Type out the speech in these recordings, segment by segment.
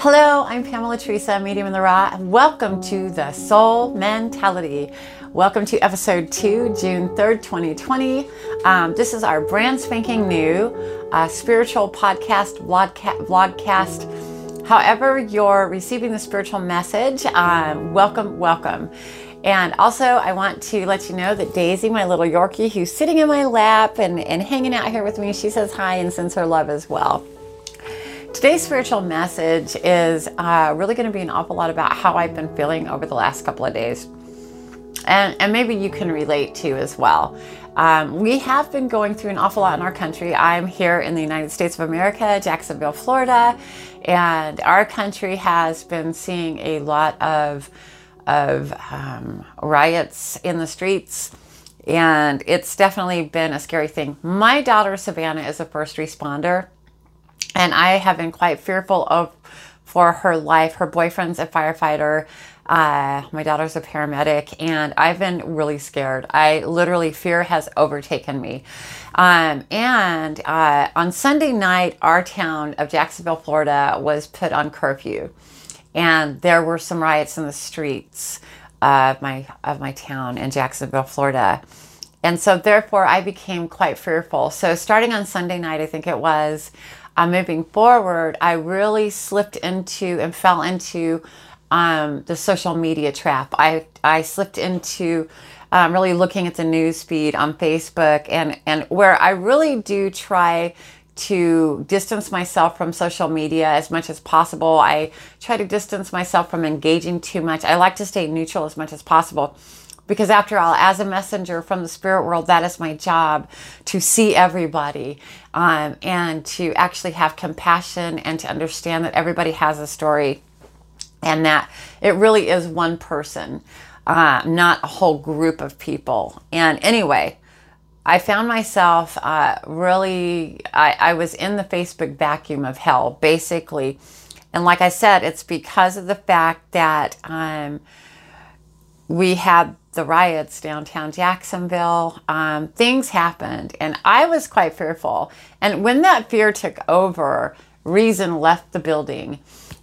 Hello, I'm Pamela Teresa, Medium in the Raw, and welcome to the Soul Mentality. Welcome to episode two, June 3rd, 2020. Um, this is our brand spanking new uh, spiritual podcast, vlogca- vlogcast. However, you're receiving the spiritual message, um, welcome, welcome. And also, I want to let you know that Daisy, my little Yorkie, who's sitting in my lap and, and hanging out here with me, she says hi and sends her love as well. Today's spiritual message is uh, really going to be an awful lot about how I've been feeling over the last couple of days. And, and maybe you can relate to as well. Um, we have been going through an awful lot in our country. I'm here in the United States of America, Jacksonville, Florida, and our country has been seeing a lot of, of um, riots in the streets and it's definitely been a scary thing. My daughter Savannah is a first responder, and I have been quite fearful of for her life. Her boyfriend's a firefighter. Uh, my daughter's a paramedic, and I've been really scared. I literally fear has overtaken me. Um, and uh, on Sunday night, our town of Jacksonville, Florida, was put on curfew, and there were some riots in the streets of my of my town in Jacksonville, Florida. And so, therefore, I became quite fearful. So, starting on Sunday night, I think it was, moving forward, I really slipped into and fell into um, the social media trap. I, I slipped into um, really looking at the news feed on Facebook and, and where I really do try to distance myself from social media as much as possible. I try to distance myself from engaging too much. I like to stay neutral as much as possible because after all as a messenger from the spirit world that is my job to see everybody um, and to actually have compassion and to understand that everybody has a story and that it really is one person uh, not a whole group of people and anyway I found myself uh, really, I, I was in the Facebook vacuum of hell, basically. And like I said, it's because of the fact that I'm. um, we had the riots downtown Jacksonville. Um, things happened, and I was quite fearful. And when that fear took over, reason left the building.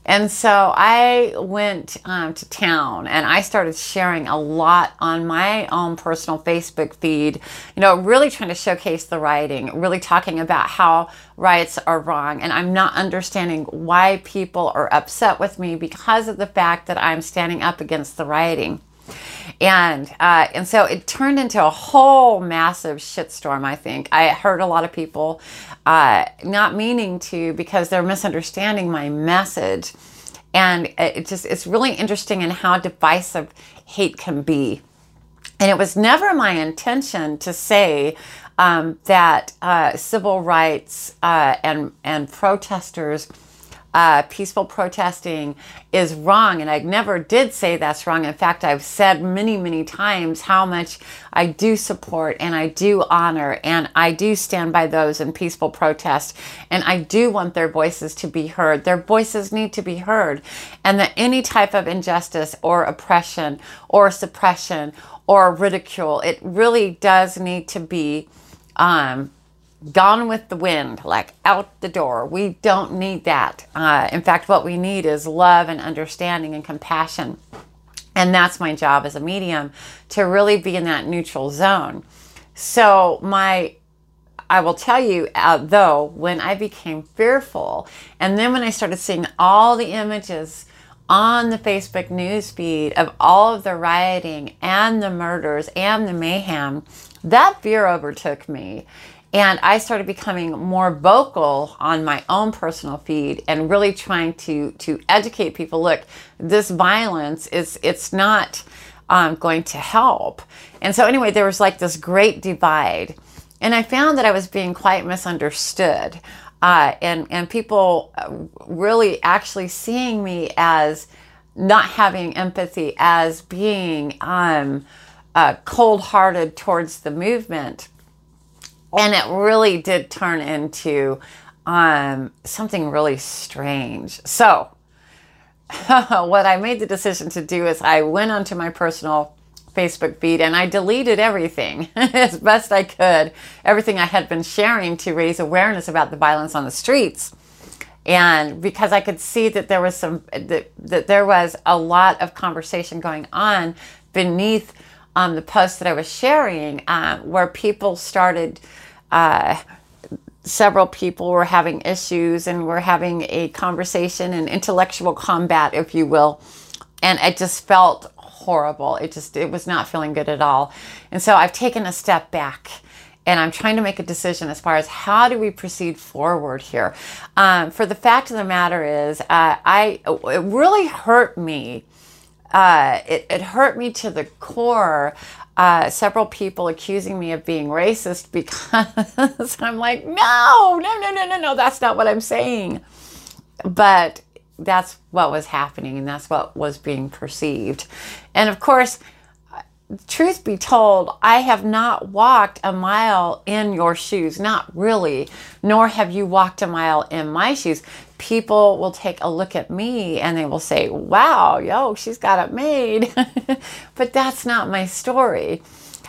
And so I went um, to town and I started sharing a lot on my own personal Facebook feed, you know, really trying to showcase the rioting, really talking about how riots are wrong. And I'm not understanding why people are upset with me because of the fact that I'm standing up against the rioting and uh, and so it turned into a whole massive shitstorm. I think I heard a lot of people uh, not meaning to because they're misunderstanding my message, and it just it's really interesting in how divisive hate can be. And it was never my intention to say um, that uh, civil rights uh, and and protesters uh, peaceful protesting is wrong. And I never did say that's wrong. In fact, I've said many, many times how much I do support and I do honor and I do stand by those in peaceful protest. And I do want their voices to be heard. Their voices need to be heard. And that any type of injustice or oppression or suppression or ridicule, it really does need to be um, gone with the wind, like out the door. We don't need that. Uh, in fact, what we need is love and understanding and compassion. And that's my job as a medium to really be in that neutral zone. So, my I will tell you, uh, though, when I became fearful, and then when I started seeing all the images on the Facebook news feed of all of the rioting and the murders and the mayhem, that fear overtook me. And I started becoming more vocal on my own personal feed and really trying to to educate people. Look, this violence is it's not um, going to help. And so anyway, there was like this great divide, and I found that I was being quite misunderstood, uh, and and people uh, really actually seeing me as not having empathy, as being um, uh, cold-hearted towards the movement and it really did turn into um, something really strange. So, what I made the decision to do is I went onto my personal Facebook feed and I deleted everything as best I could, everything I had been sharing to raise awareness about the violence on the streets. And because I could see that there was some, that, that there was a lot of conversation going on beneath um, the post that I was sharing, uh, where people started, uh, several people were having issues and were having a conversation and intellectual combat, if you will. And it just felt horrible. It just, it was not feeling good at all. And so I've taken a step back and I'm trying to make a decision as far as how do we proceed forward here. Um, for the fact of the matter is, uh, I it really hurt me. Uh, it, it hurt me to the core. Uh, several people accusing me of being racist because I'm like, no, no, no, no, no, no, that's not what I'm saying. But that's what was happening and that's what was being perceived. And of course, truth be told, I have not walked a mile in your shoes, not really, nor have you walked a mile in my shoes. People will take a look at me and they will say, wow, yo, she's got it made. but that's not my story.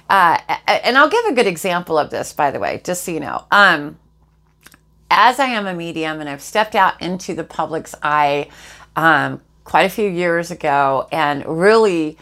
Uh, and I'll give a good example of this, by the way, just so you know. Um, as I am a medium and I've stepped out into the public's eye um, quite a few years ago and really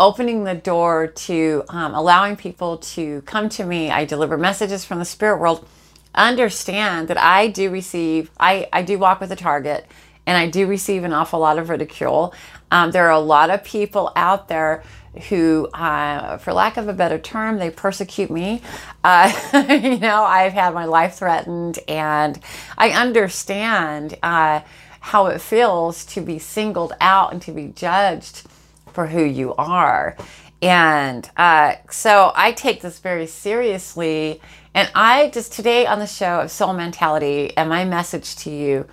opening the door to um, allowing people to come to me. I deliver messages from the spirit world. Understand that I do receive, I, I do walk with a target and I do receive an awful lot of ridicule. Um, there are a lot of people out there who, uh, for lack of a better term, they persecute me. Uh, you know, I've had my life threatened, and I understand uh, how it feels to be singled out and to be judged for who you are. And uh, so I take this very seriously. And I just today on the show of Soul Mentality, and my message to you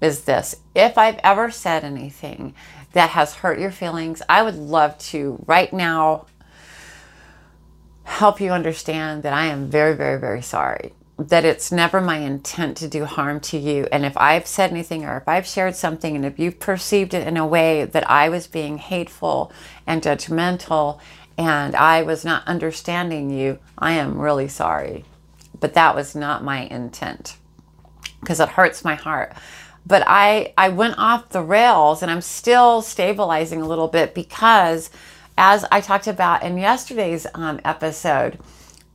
is this if I've ever said anything that has hurt your feelings, I would love to right now help you understand that I am very, very, very sorry that it's never my intent to do harm to you. And if I've said anything or if I've shared something and if you've perceived it in a way that I was being hateful and judgmental and I was not understanding you, I am really sorry. But that was not my intent because it hurts my heart. But I, I went off the rails and I'm still stabilizing a little bit because, as I talked about in yesterday's um, episode,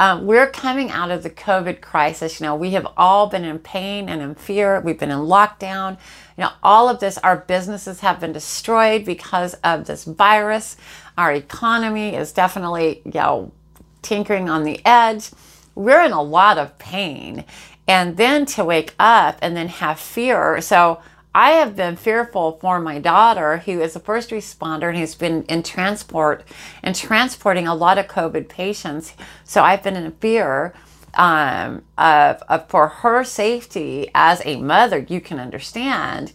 um, we're coming out of the COVID crisis. You know, we have all been in pain and in fear. We've been in lockdown. You know, all of this, our businesses have been destroyed because of this virus. Our economy is definitely, you know, tinkering on the edge. We're in a lot of pain. And then to wake up and then have fear. So, I have been fearful for my daughter, who is a first responder and who's been in transport and transporting a lot of COVID patients. So I've been in fear um, of, of for her safety as a mother. You can understand.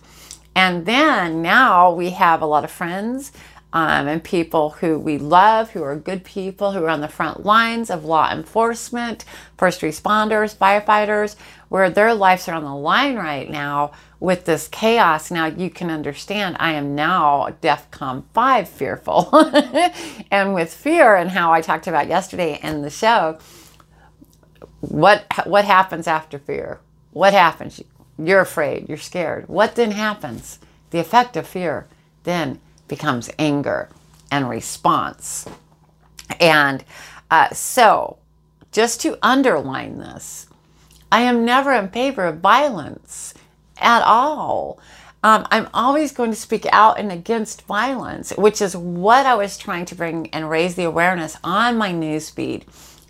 And then now we have a lot of friends um, and people who we love, who are good people, who are on the front lines of law enforcement, first responders, firefighters, where their lives are on the line right now with this chaos. Now you can understand I am now DEFCON 5 fearful. and with fear and how I talked about yesterday in the show, what what happens after fear? What happens? You're afraid, you're scared. What then happens? The effect of fear then becomes anger and response. And uh, so, just to underline this, I am never in favor of violence at all. Um, I'm always going to speak out and against violence, which is what I was trying to bring and raise the awareness on my newsfeed.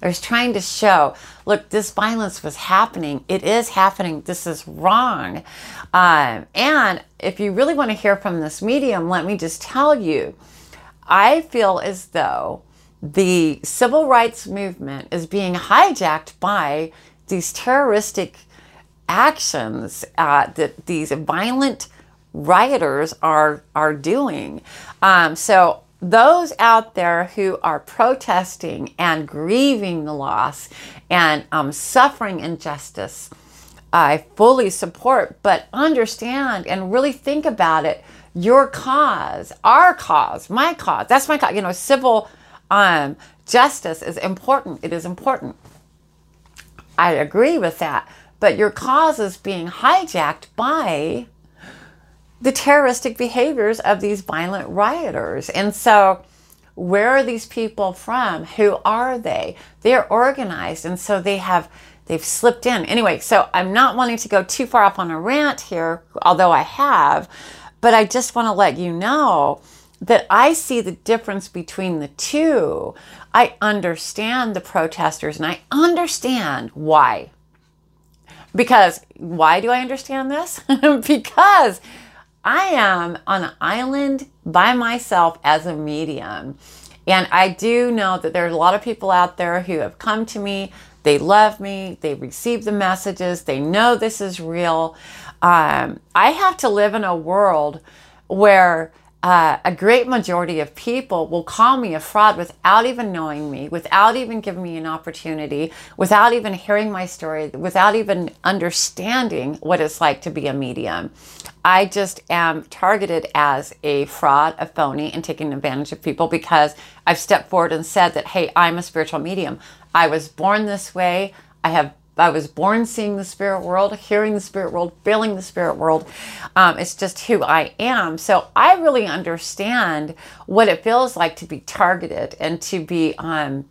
I was trying to show, look, this violence was happening. It is happening. This is wrong. Um, and if you really want to hear from this medium, let me just tell you, I feel as though the civil rights movement is being hijacked by these terroristic actions uh, that these violent rioters are are doing. Um, so those out there who are protesting and grieving the loss and um, suffering injustice, I fully support. But understand and really think about it. Your cause, our cause, my cause. That's my cause. You know, civil um, justice is important. It is important. I agree with that but your cause is being hijacked by the terroristic behaviors of these violent rioters. And so, where are these people from? Who are they? They're organized, and so they have they've slipped in. Anyway, so I'm not wanting to go too far up on a rant here, although I have, but I just want to let you know that I see the difference between the two. I understand the protesters and I understand why. Because why do I understand this? because I am on an island by myself as a medium. And I do know that there's a lot of people out there who have come to me. They love me. They receive the messages. They know this is real. Um, I have to live in a world where uh, a great majority of people will call me a fraud without even knowing me, without even giving me an opportunity, without even hearing my story, without even understanding what it's like to be a medium. I just am targeted as a fraud, a phony, and taking advantage of people because I've stepped forward and said that, hey, I'm a spiritual medium. I was born this way. I have I was born seeing the spirit world, hearing the spirit world, feeling the spirit world. Um, it's just who I am. So I really understand what it feels like to be targeted and to be um,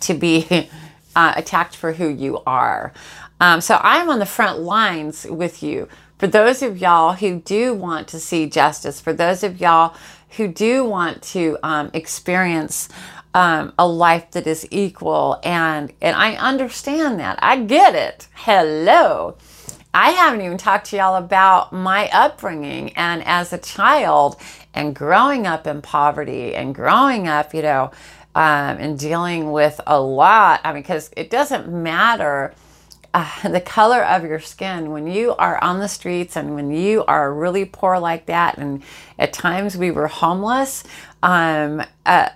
to be uh, attacked for who you are. Um, so I'm on the front lines with you. For those of y'all who do want to see justice, for those of y'all who do want to um, experience um, a life that is equal and and I understand that. I get it. Hello. I haven't even talked to y'all about my upbringing and as a child and growing up in poverty and growing up, you know, um, and dealing with a lot. I mean, because it doesn't matter uh, the color of your skin when you are on the streets and when you are really poor like that. And at times we were homeless. Um, uh,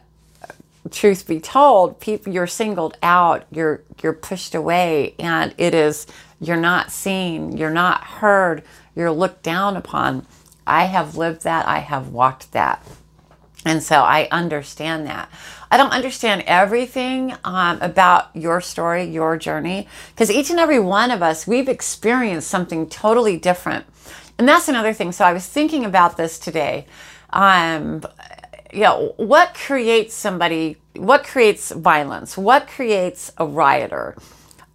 truth be told, people you're singled out, you're you're pushed away, and it is you're not seen, you're not heard, you're looked down upon. I have lived that, I have walked that. And so I understand that. I don't understand everything um, about your story, your journey, because each and every one of us, we've experienced something totally different. And that's another thing. So I was thinking about this today. Um, you know, what creates somebody, what creates violence? What creates a rioter?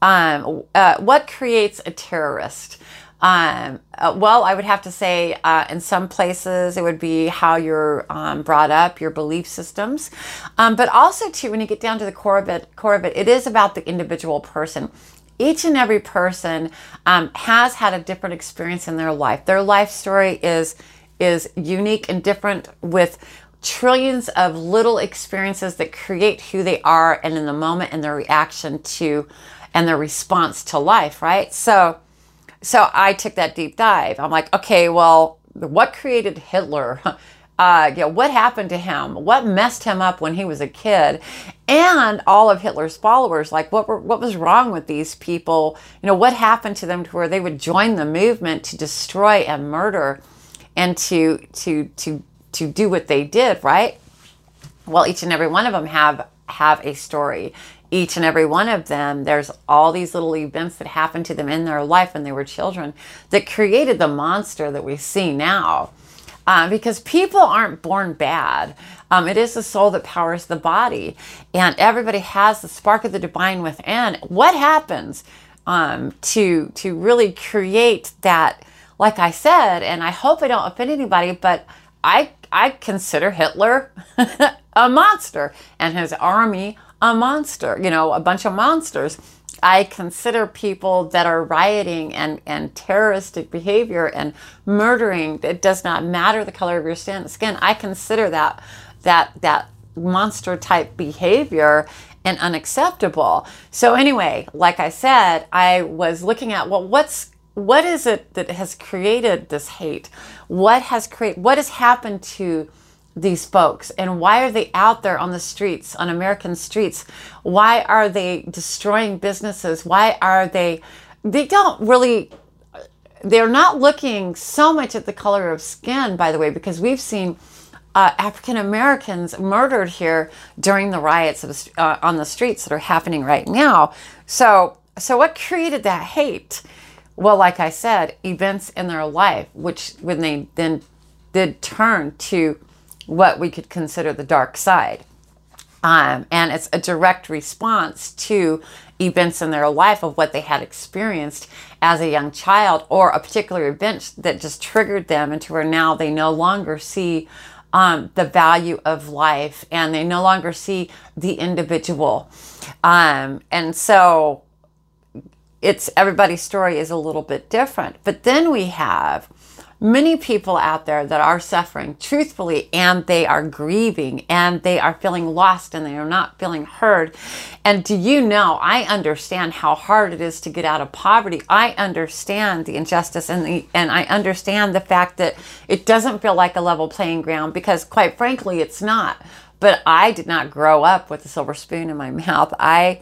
Um, uh, what creates a terrorist? Um, uh, well, I would have to say uh, in some places it would be how you're um, brought up, your belief systems, um, but also too when you get down to the core of it, core of it, it is about the individual person. Each and every person um, has had a different experience in their life. Their life story is is unique and different with trillions of little experiences that create who they are and in the moment and their reaction to and their response to life, right? So so I took that deep dive. I'm like, okay, well, what created Hitler? Uh, you know, what happened to him? What messed him up when he was a kid? And all of Hitler's followers, like what were, what was wrong with these people? You know, what happened to them to where they would join the movement to destroy and murder and to to to to do what they did, right? Well, each and every one of them have have a story. Each and every one of them, there's all these little events that happened to them in their life when they were children that created the monster that we see now. Uh, because people aren't born bad. Um, it is the soul that powers the body, and everybody has the spark of the divine within. What happens um, to to really create that? Like I said, and I hope I don't offend anybody, but I I consider Hitler a monster and his army a monster, you know, a bunch of monsters. I consider people that are rioting and, and terroristic behavior and murdering, it does not matter the color of your skin. I consider that that that monster type behavior and unacceptable. So anyway, like I said, I was looking at well what's what is it that has created this hate? What has created what has happened to these folks and why are they out there on the streets on American streets? Why are they destroying businesses? Why are they they don't really they're not looking so much at the color of skin by the way because we've seen uh, African Americans murdered here during the riots uh, on the streets that are happening right now. So, so what created that hate? Well, like I said, events in their life, which when they then did turn to what we could consider the dark side. Um, and it's a direct response to events in their life of what they had experienced as a young child or a particular event that just triggered them into where now they no longer see um, the value of life and they no longer see the individual. Um, and so it's everybody's story is a little bit different. But then we have many people out there that are suffering truthfully and they are grieving and they are feeling lost and they are not feeling heard. And do you know, I understand how hard it is to get out of poverty. I understand the injustice and the, and I understand the fact that it doesn't feel like a level playing ground because quite frankly, it's not. But I did not grow up with a silver spoon in my mouth. I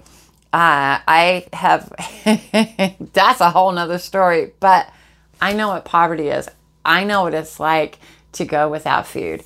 uh, I have, that's a whole nother story, but I know what poverty is. I know what it's like to go without food.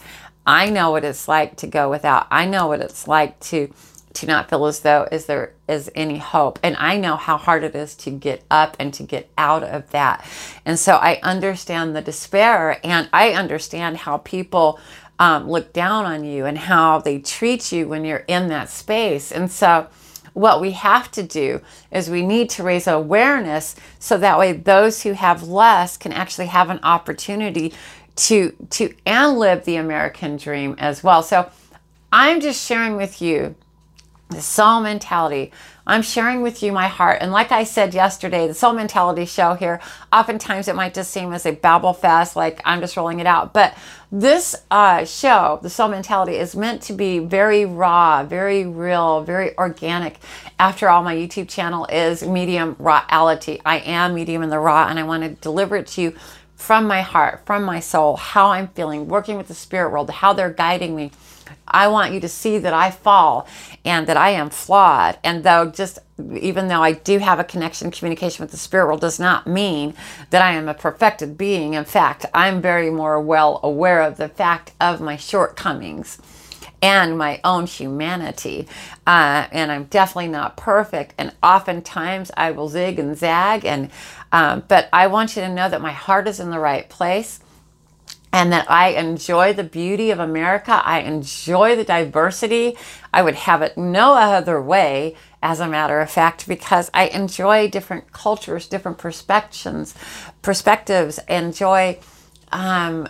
I know what it's like to go without. I know what it's like to to not feel as though is there is any hope. And I know how hard it is to get up and to get out of that. And so I understand the despair and I understand how people um, look down on you and how they treat you when you're in that space. And so what we have to do is we need to raise awareness so that way those who have less can actually have an opportunity to to and live the American dream as well. So I'm just sharing with you the soul mentality. I'm sharing with you my heart. And like I said yesterday, the soul mentality show here, oftentimes it might just seem as a babble fest, like I'm just rolling it out. But this uh, show, the soul mentality, is meant to be very raw, very real, very organic. After all, my YouTube channel is medium rawality. I am medium in the raw, and I want to deliver it to you from my heart, from my soul, how I'm feeling, working with the spirit world, how they're guiding me I want you to see that I fall and that I am flawed. And though just even though I do have a connection, communication with the spirit world does not mean that I am a perfected being. In fact, I'm very more well aware of the fact of my shortcomings and my own humanity. Uh, and I'm definitely not perfect. And oftentimes I will zig and zag. And um, but I want you to know that my heart is in the right place and that I enjoy the beauty of America. I enjoy the diversity. I would have it no other way, as a matter of fact, because I enjoy different cultures, different perspectives, perspectives. Enjoy. Um,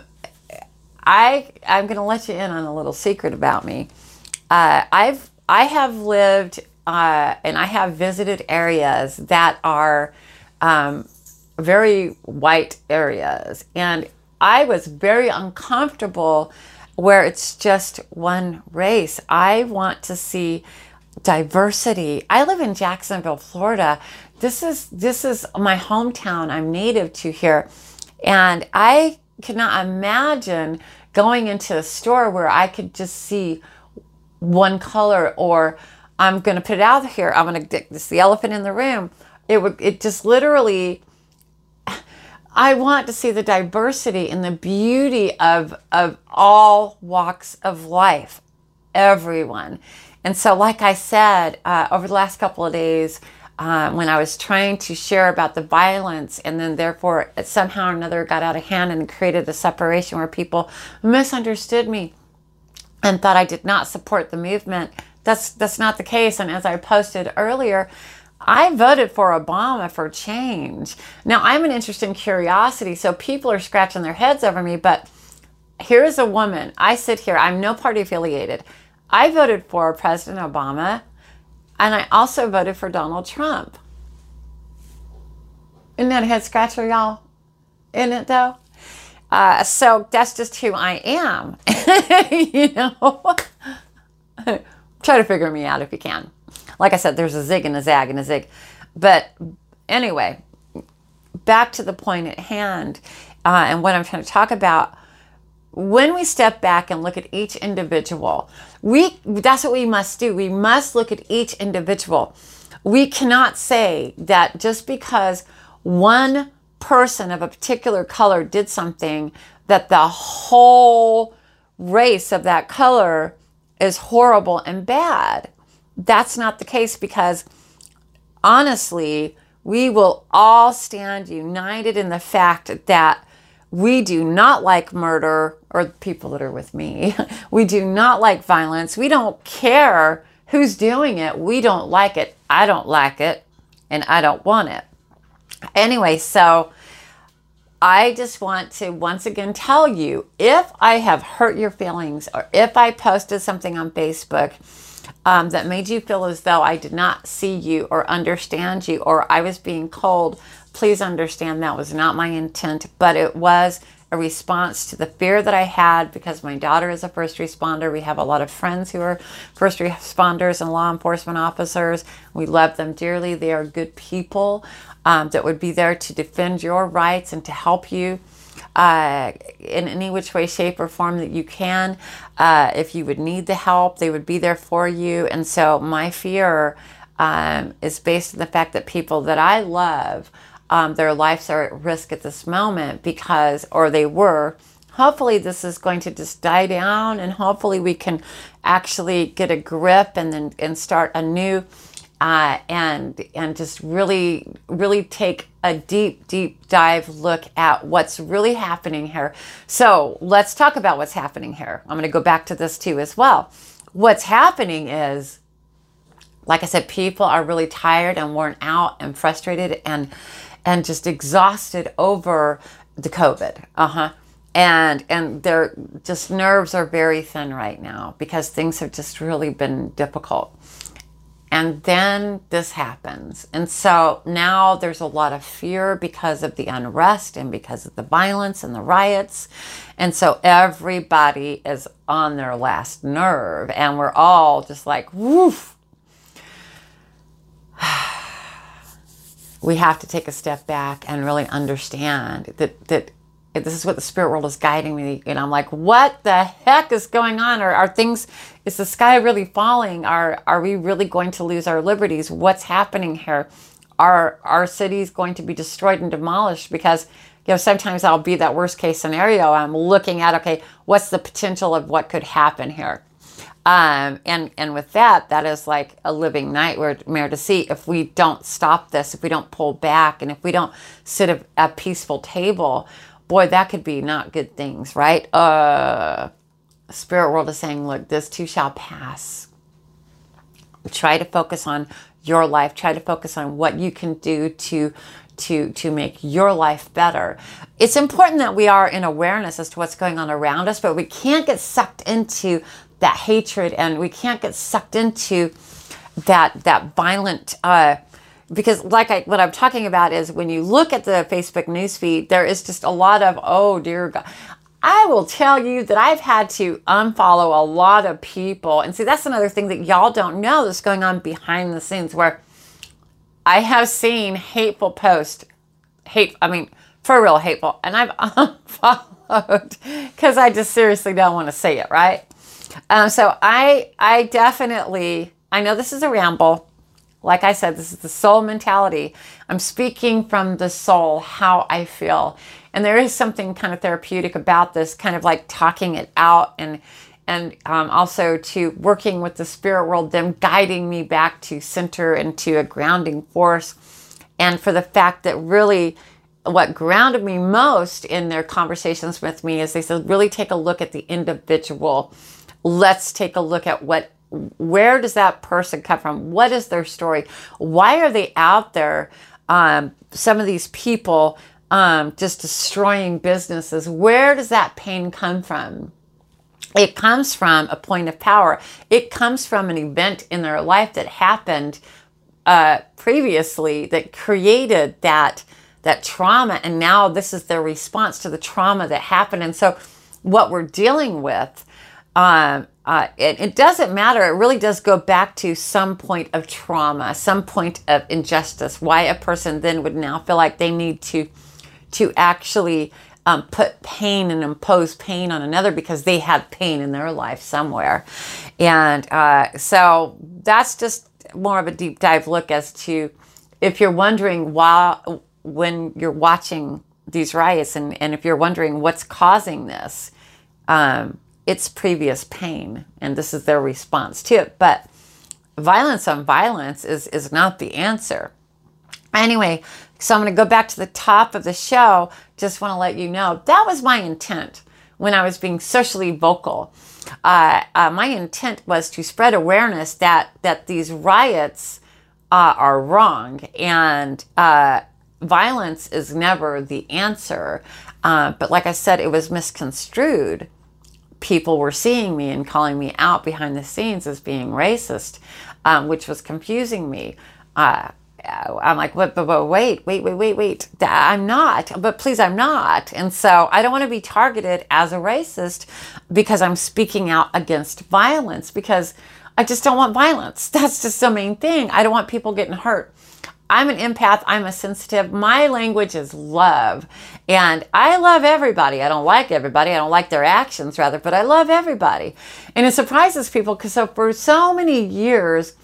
I I'm going to let you in on a little secret about me. Uh, I've I have lived uh, and I have visited areas that are um, very white areas, and I was very uncomfortable where it's just one race. I want to see diversity. I live in Jacksonville, Florida. This is this is my hometown. I'm native to here. And I cannot imagine going into a store where I could just see one color or I'm going to put it out here. I'm going to this the elephant in the room. It would it just literally I want to see the diversity and the beauty of, of all walks of life, everyone. And so, like I said, uh, over the last couple of days, uh, when I was trying to share about the violence, and then therefore somehow or another got out of hand and created a separation where people misunderstood me and thought I did not support the movement. That's that's not the case. And as I posted earlier, I voted for Obama for change. Now, I'm an interesting curiosity, so people are scratching their heads over me, but here's a woman. I sit here, I'm no party affiliated. I voted for President Obama, and I also voted for Donald Trump. Isn't that a head scratcher, y'all? Isn't it, though? Uh, so that's just who I am. you know? Try to figure me out if you can. Like I said, there's a zig and a zag and a zig. But anyway, back to the point at hand uh, and what I'm trying to talk about. When we step back and look at each individual, we that's what we must do. We must look at each individual. We cannot say that just because one person of a particular color did something that the whole race of that color is horrible and bad that's not the case because honestly, we will all stand united in the fact that we do not like murder or people that are with me. we do not like violence. We don't care who's doing it. We don't like it. I don't like it and I don't want it. Anyway, so I just want to once again tell you if I have hurt your feelings or if I posted something on Facebook um, that made you feel as though I did not see you or understand you or I was being cold, please understand that was not my intent, but it was a response to the fear that I had because my daughter is a first responder. We have a lot of friends who are first responders and law enforcement officers. We love them dearly. They are good people um, that would be there to defend your rights and to help you. Uh, in any which way, shape, or form that you can. Uh, if you would need the help, they would be there for you. And so, my fear um, is based on the fact that people that I love um, their lives are at risk at this moment because, or they were. Hopefully, this is going to just die down, and hopefully, we can actually get a grip and then and start anew, uh, and and just really really take a deep deep dive look at what's really happening here. So let's talk about what's happening here. I'm going to go back to this too as well. What's happening is, like I said, people are really tired and worn out and frustrated and and just exhausted over the COVID. Uh huh. And and their just nerves are very thin right now because things have just really been difficult. And then this happens. And so now there's a lot of fear because of the unrest and because of the violence and the riots. And so everybody is on their last nerve. And we're all just like, woof. we have to take a step back and really understand that that this is what the spirit world is guiding me and i'm like what the heck is going on? Are, are things is the sky really falling? Are are we really going to lose our liberties? What's happening here? Are our cities going to be destroyed and demolished? Because you know sometimes i'll be that worst case scenario. I'm looking at okay what's the potential of what could happen here? Um, and and with that, that is like a living nightmare to see. If we don't stop this, if we don't pull back, and if we don't sit at a peaceful table. Boy, that could be not good things, right? Uh, spirit world is saying, look, this too shall pass. Try to focus on your life. Try to focus on what you can do to to to make your life better. It's important that we are in awareness as to what's going on around us, but we can't get sucked into that hatred and we can't get sucked into that that violent uh, because like I, what I'm talking about is when you look at the Facebook newsfeed, there is just a lot of oh dear God. I will tell you that I've had to unfollow a lot of people, and see that's another thing that y'all don't know that's going on behind the scenes where I have seen hateful posts, hate. I mean, for real hateful, and I've unfollowed because I just seriously don't want to say it, right? Um, so I I definitely I know this is a ramble. Like I said, this is the soul mentality. I'm speaking from the soul, how I feel. And there is something kind of therapeutic about this, kind of like talking it out and and um, also to working with the spirit world, them guiding me back to center and to a grounding force. And for the fact that really what grounded me most in their conversations with me is they said, really take a look at the individual let's take a look at what where does that person come from? What is their story? Why are they out there? Um, some of these people um, just destroying businesses. Where does that pain come from? It comes from a point of power. It comes from an event in their life that happened uh, previously that created that that trauma, and now this is their response to the trauma that happened. And so, what we're dealing with um, uh, it, it, doesn't matter. It really does go back to some point of trauma, some point of injustice. Why a person then would now feel like they need to to actually um, put pain and impose pain on another because they had pain in their life somewhere, and uh, so that's just more of a deep dive look as to if you're wondering why when you're watching these riots and, and if you're wondering what's causing this. Um, its previous pain, and this is their response to it. But violence on violence is, is not the answer. Anyway, so I'm going to go back to the top of the show. Just want to let you know that was my intent when I was being socially vocal. Uh, uh, my intent was to spread awareness that that these riots uh, are wrong and uh, violence is never the answer. Uh, but like I said, it was misconstrued. People were seeing me and calling me out behind the scenes as being racist, um, which was confusing me. Uh, I'm like, but, but, but wait, wait, wait, wait, wait. I'm not, but please, I'm not. And so I don't want to be targeted as a racist because I'm speaking out against violence because I just don't want violence. That's just the main thing. I don't want people getting hurt. I'm an empath. I'm a sensitive. My language is love. And I love everybody. I don't like everybody. I don't like their actions, rather, but I love everybody. And it surprises people because so for so many years,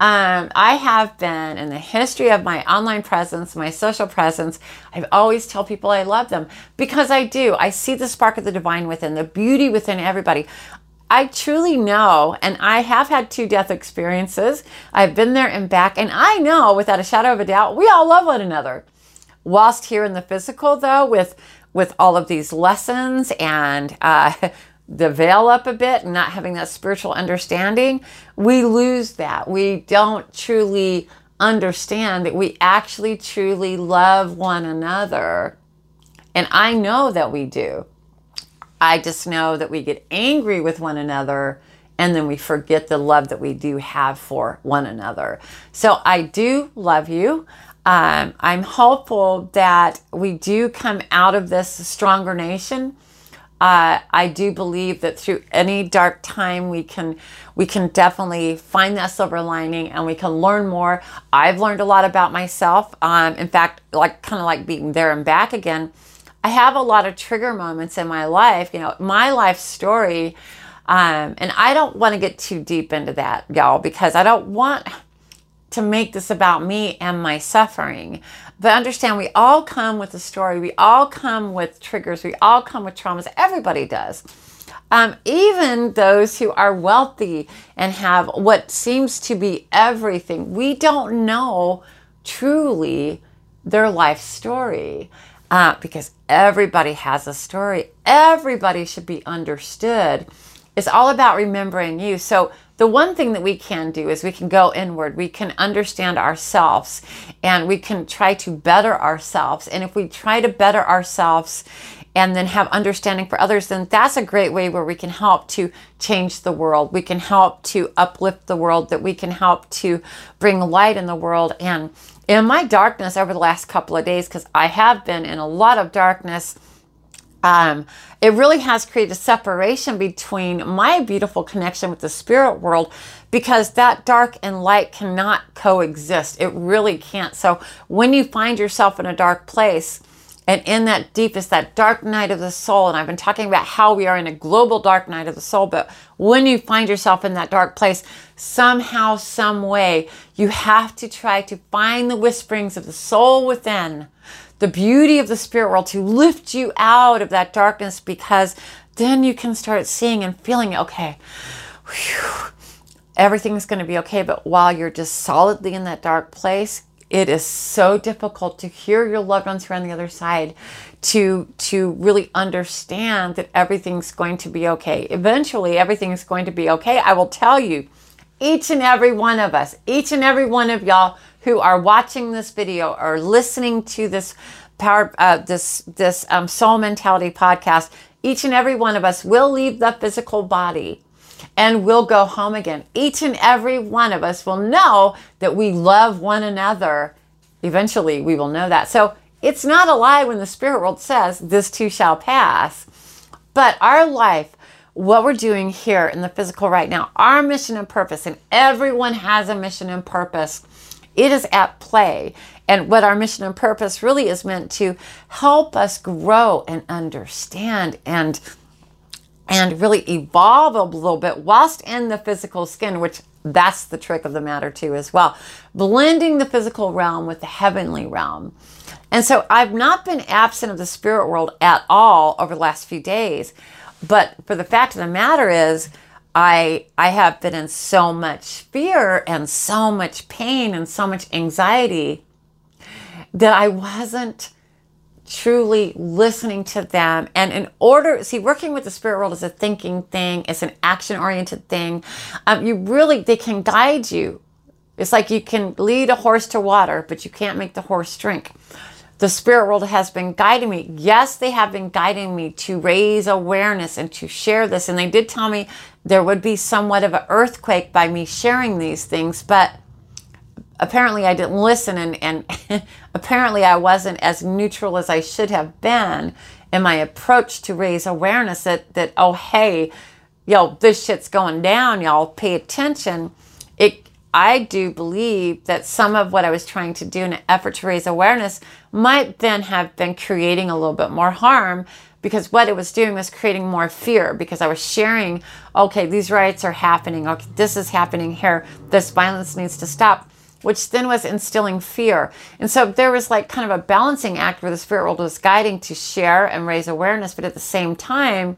um, I have been in the history of my online presence, my social presence. I've always tell people I love them because I do. I see the spark of the divine within, the beauty within everybody. I truly know, and I have had two death experiences. I've been there and back, and I know without a shadow of a doubt, we all love one another. Whilst here in the physical, though, with with all of these lessons and uh, the veil up a bit and not having that spiritual understanding, we lose that. We don't truly understand that we actually truly love one another. And I know that we do. I just know that we get angry with one another and then we forget the love that we do have for one another. So I do love you. Um, I'm hopeful that we do come out of this stronger nation uh, I do believe that through any dark time, we can we can definitely find that silver lining, and we can learn more. I've learned a lot about myself. Um, in fact, like kind of like being there and back again. I have a lot of trigger moments in my life. You know, my life story, um, and I don't want to get too deep into that, y'all, because I don't want to make this about me and my suffering. But understand, we all come with a story. We all come with triggers. We all come with traumas. Everybody does. Um, even those who are wealthy and have what seems to be everything, we don't know truly their life story uh, because everybody has a story. Everybody should be understood. It's all about remembering you. So the one thing that we can do is we can go inward. We can understand ourselves and we can try to better ourselves. And if we try to better ourselves and then have understanding for others, then that's a great way where we can help to change the world. We can help to uplift the world, that we can help to bring light in the world. And in my darkness over the last couple of days, because I have been in a lot of darkness um, it really has created a separation between my beautiful connection with the spirit world because that dark and light cannot coexist. It really can't. So when you find yourself in a dark place, and in that deepest, that dark night of the soul, and I've been talking about how we are in a global dark night of the soul, but when you find yourself in that dark place, somehow, some way, you have to try to find the whisperings of the soul within the beauty of the spirit world to lift you out of that darkness because then you can start seeing and feeling okay whew, everything's going to be okay. But while you're just solidly in that dark place it is so difficult to hear your loved ones who are on the other side to to really understand that everything's going to be okay. Eventually everything's going to be okay. I will tell you each and every one of us each and every one of y'all who are watching this video or listening to this power, uh, this this um, soul mentality podcast, each and every one of us will leave the physical body and we'll go home again. Each and every one of us will know that we love one another. Eventually, we will know that. So it's not a lie when the spirit world says this too shall pass. But our life, what we're doing here in the physical right now, our mission and purpose, and everyone has a mission and purpose it is at play. And what our mission and purpose really is meant to help us grow and understand and and really evolve a little bit whilst in the physical skin, which that's the trick of the matter too as well. Blending the physical realm with the heavenly realm. And so I've not been absent of the spirit world at all over the last few days. But for the fact of the matter is, I I have been in so much fear and so much pain and so much anxiety that I wasn't truly listening to them. And in order, see, working with the spirit world is a thinking thing, it's an action oriented thing. Um, you really, they can guide you. It's like you can lead a horse to water, but you can't make the horse drink. The spirit world has been guiding me. Yes, they have been guiding me to raise awareness and to share this. And they did tell me there would be somewhat of an earthquake by me sharing these things, but apparently I didn't listen and, and apparently I wasn't as neutral as I should have been in my approach to raise awareness that, that oh, hey, yo, this shit's going down, y'all, pay attention. It, I do believe that some of what I was trying to do in an effort to raise awareness might then have been creating a little bit more harm because what it was doing was creating more fear because I was sharing, okay, these riots are happening, okay, this is happening here, this violence needs to stop which then was instilling fear. And so there was like kind of a balancing act where the spirit world was guiding to share and raise awareness, but at the same time,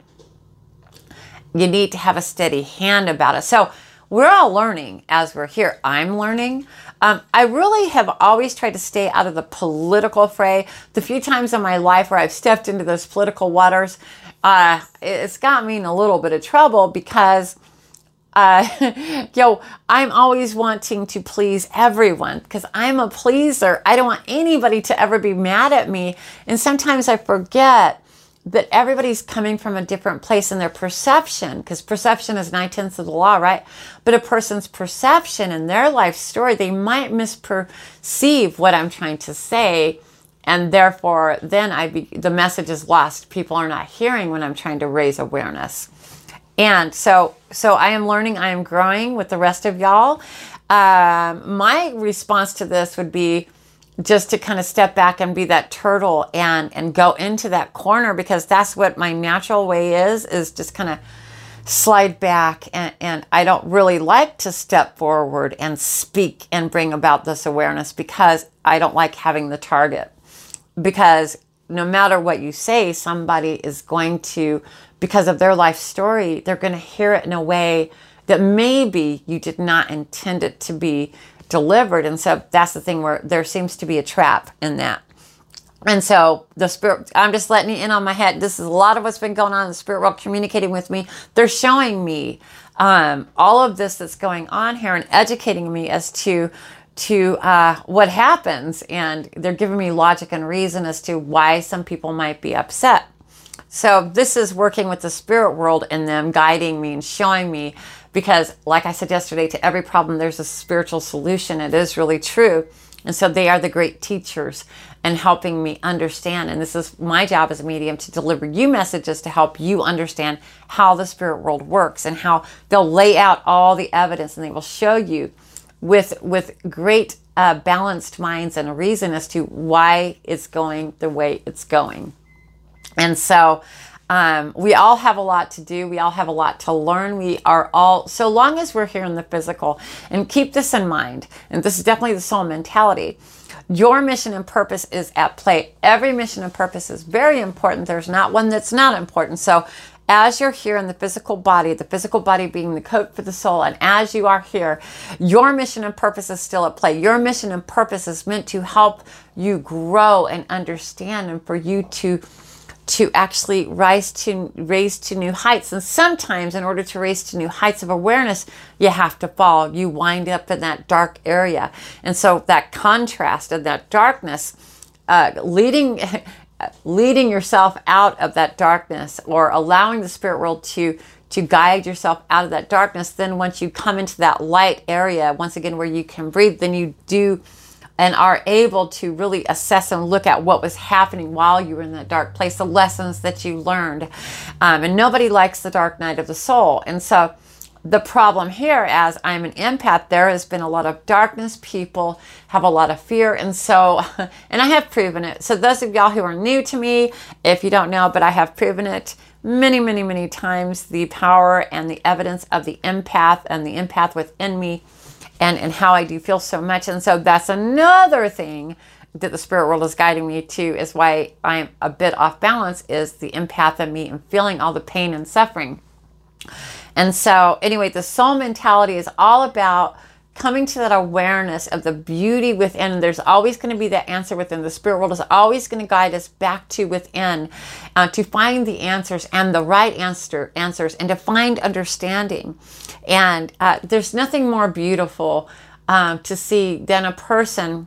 you need to have a steady hand about it. So we're all learning as we're here. I'm learning. Um, I really have always tried to stay out of the political fray. The few times in my life where I've stepped into those political waters, uh, it's got me in a little bit of trouble because uh, yo, I'm always wanting to please everyone because I'm a pleaser. I don't want anybody to ever be mad at me. And sometimes I forget that everybody's coming from a different place in their perception because perception is nine tenths of the law, right? But a person's perception and their life story, they might misperceive what I'm trying to say. And therefore, then I be, the message is lost. People are not hearing when I'm trying to raise awareness. And so, so I am learning, I am growing with the rest of y'all. Um, my response to this would be just to kind of step back and be that turtle and and go into that corner because that's what my natural way is is just kind of slide back and, and I don't really like to step forward and speak and bring about this awareness because I don't like having the target because no matter what you say somebody is going to because of their life story, they're going to hear it in a way that maybe you did not intend it to be delivered. And so that's the thing where there seems to be a trap in that. And so the spirit, I'm just letting you in on my head. This is a lot of what's been going on in the spirit world communicating with me. They're showing me um, all of this that's going on here and educating me as to to uh, what happens. And they're giving me logic and reason as to why some people might be upset. So this is working with the spirit world in them, guiding me and showing me because like I said yesterday, to every problem there's a spiritual solution. It is really true. And so they are the great teachers and helping me understand. And this is my job as a medium to deliver you messages to help you understand how the spirit world works and how they'll lay out all the evidence and they will show you with with great uh, balanced minds and a reason as to why it's going the way it's going. And so um, we all have a lot to do. We all have a lot to learn. We are all, so long as we're here in the physical, and keep this in mind, and this is definitely the soul mentality. Your mission and purpose is at play. Every mission and purpose is very important. There's not one that's not important. So, as you're here in the physical body, the physical body being the coat for the soul, and as you are here, your mission and purpose is still at play. Your mission and purpose is meant to help you grow and understand and for you to to actually rise to raise to new heights. And sometimes in order to raise to new heights of awareness you have to fall. You wind up in that dark area. And so that contrast and that darkness uh, leading leading yourself out of that darkness or allowing the spirit world to to guide yourself out of that darkness then once you come into that light area once again where you can breathe then you do and are able to really assess and look at what was happening while you were in that dark place, the lessons that you learned. Um, and nobody likes the dark night of the soul. And so the problem here, as I'm an empath, there has been a lot of darkness. People have a lot of fear. And so, and I have proven it. So, those of y'all who are new to me, if you don't know, but I have proven it many, many, many times the power and the evidence of the empath and the empath within me and, and how I do feel so much. And so that's another thing that the spirit world is guiding me to is why I'm a bit off balance is the empath in me and feeling all the pain and suffering. And so, anyway, the soul mentality is all about coming to that awareness of the beauty within. There's always going to be that answer within. The spirit world is always going to guide us back to within uh, to find the answers and the right answer answers and to find understanding. And uh, there's nothing more beautiful um, to see than a person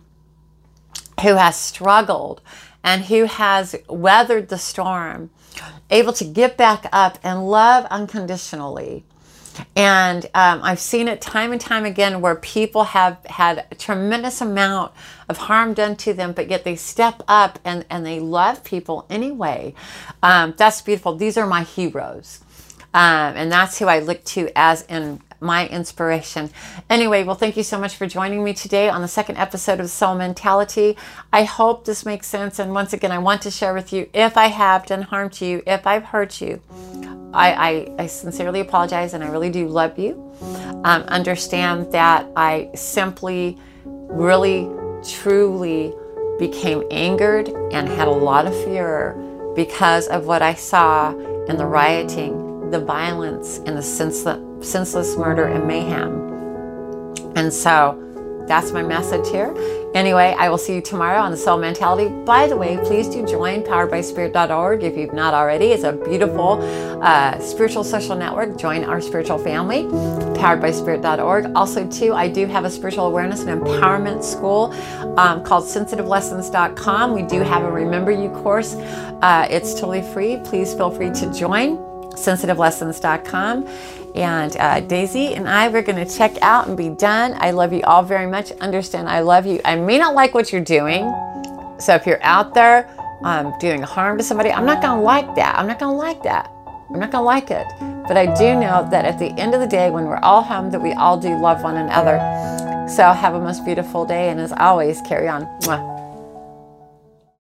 who has struggled and who has weathered the storm, able to get back up and love unconditionally and um, I've seen it time and time again where people have had a tremendous amount of harm done to them, but yet they step up and, and they love people anyway. Um, that's beautiful. These are my heroes. Um, and that's who I look to as in my inspiration. Anyway, well, thank you so much for joining me today on the second episode of Soul Mentality. I hope this makes sense. And once again, I want to share with you if I have done harm to you, if I've hurt you, I, I, I sincerely apologize and I really do love you. Um, understand that I simply, really, truly became angered and had a lot of fear because of what I saw in the rioting, the violence, and the senseless, senseless murder and mayhem. And so that's my message here. Anyway, I will see you tomorrow on the Soul Mentality. By the way, please do join poweredbyspirit.org if you've not already. It's a beautiful uh, spiritual social network. Join our spiritual family, poweredbyspirit.org. Also, too, I do have a spiritual awareness and empowerment school um, called sensitivelessons.com. We do have a Remember You course. Uh, it's totally free. Please feel free to join sensitivelessons.com. And uh, Daisy and I, we're going to check out and be done. I love you all very much. Understand, I love you. I may not like what you're doing. So if you're out there um, doing harm to somebody, I'm not going to like that. I'm not going to like that. I'm not going to like it. But I do know that at the end of the day, when we're all home, that we all do love one another. So have a most beautiful day. And as always, carry on. Mwah.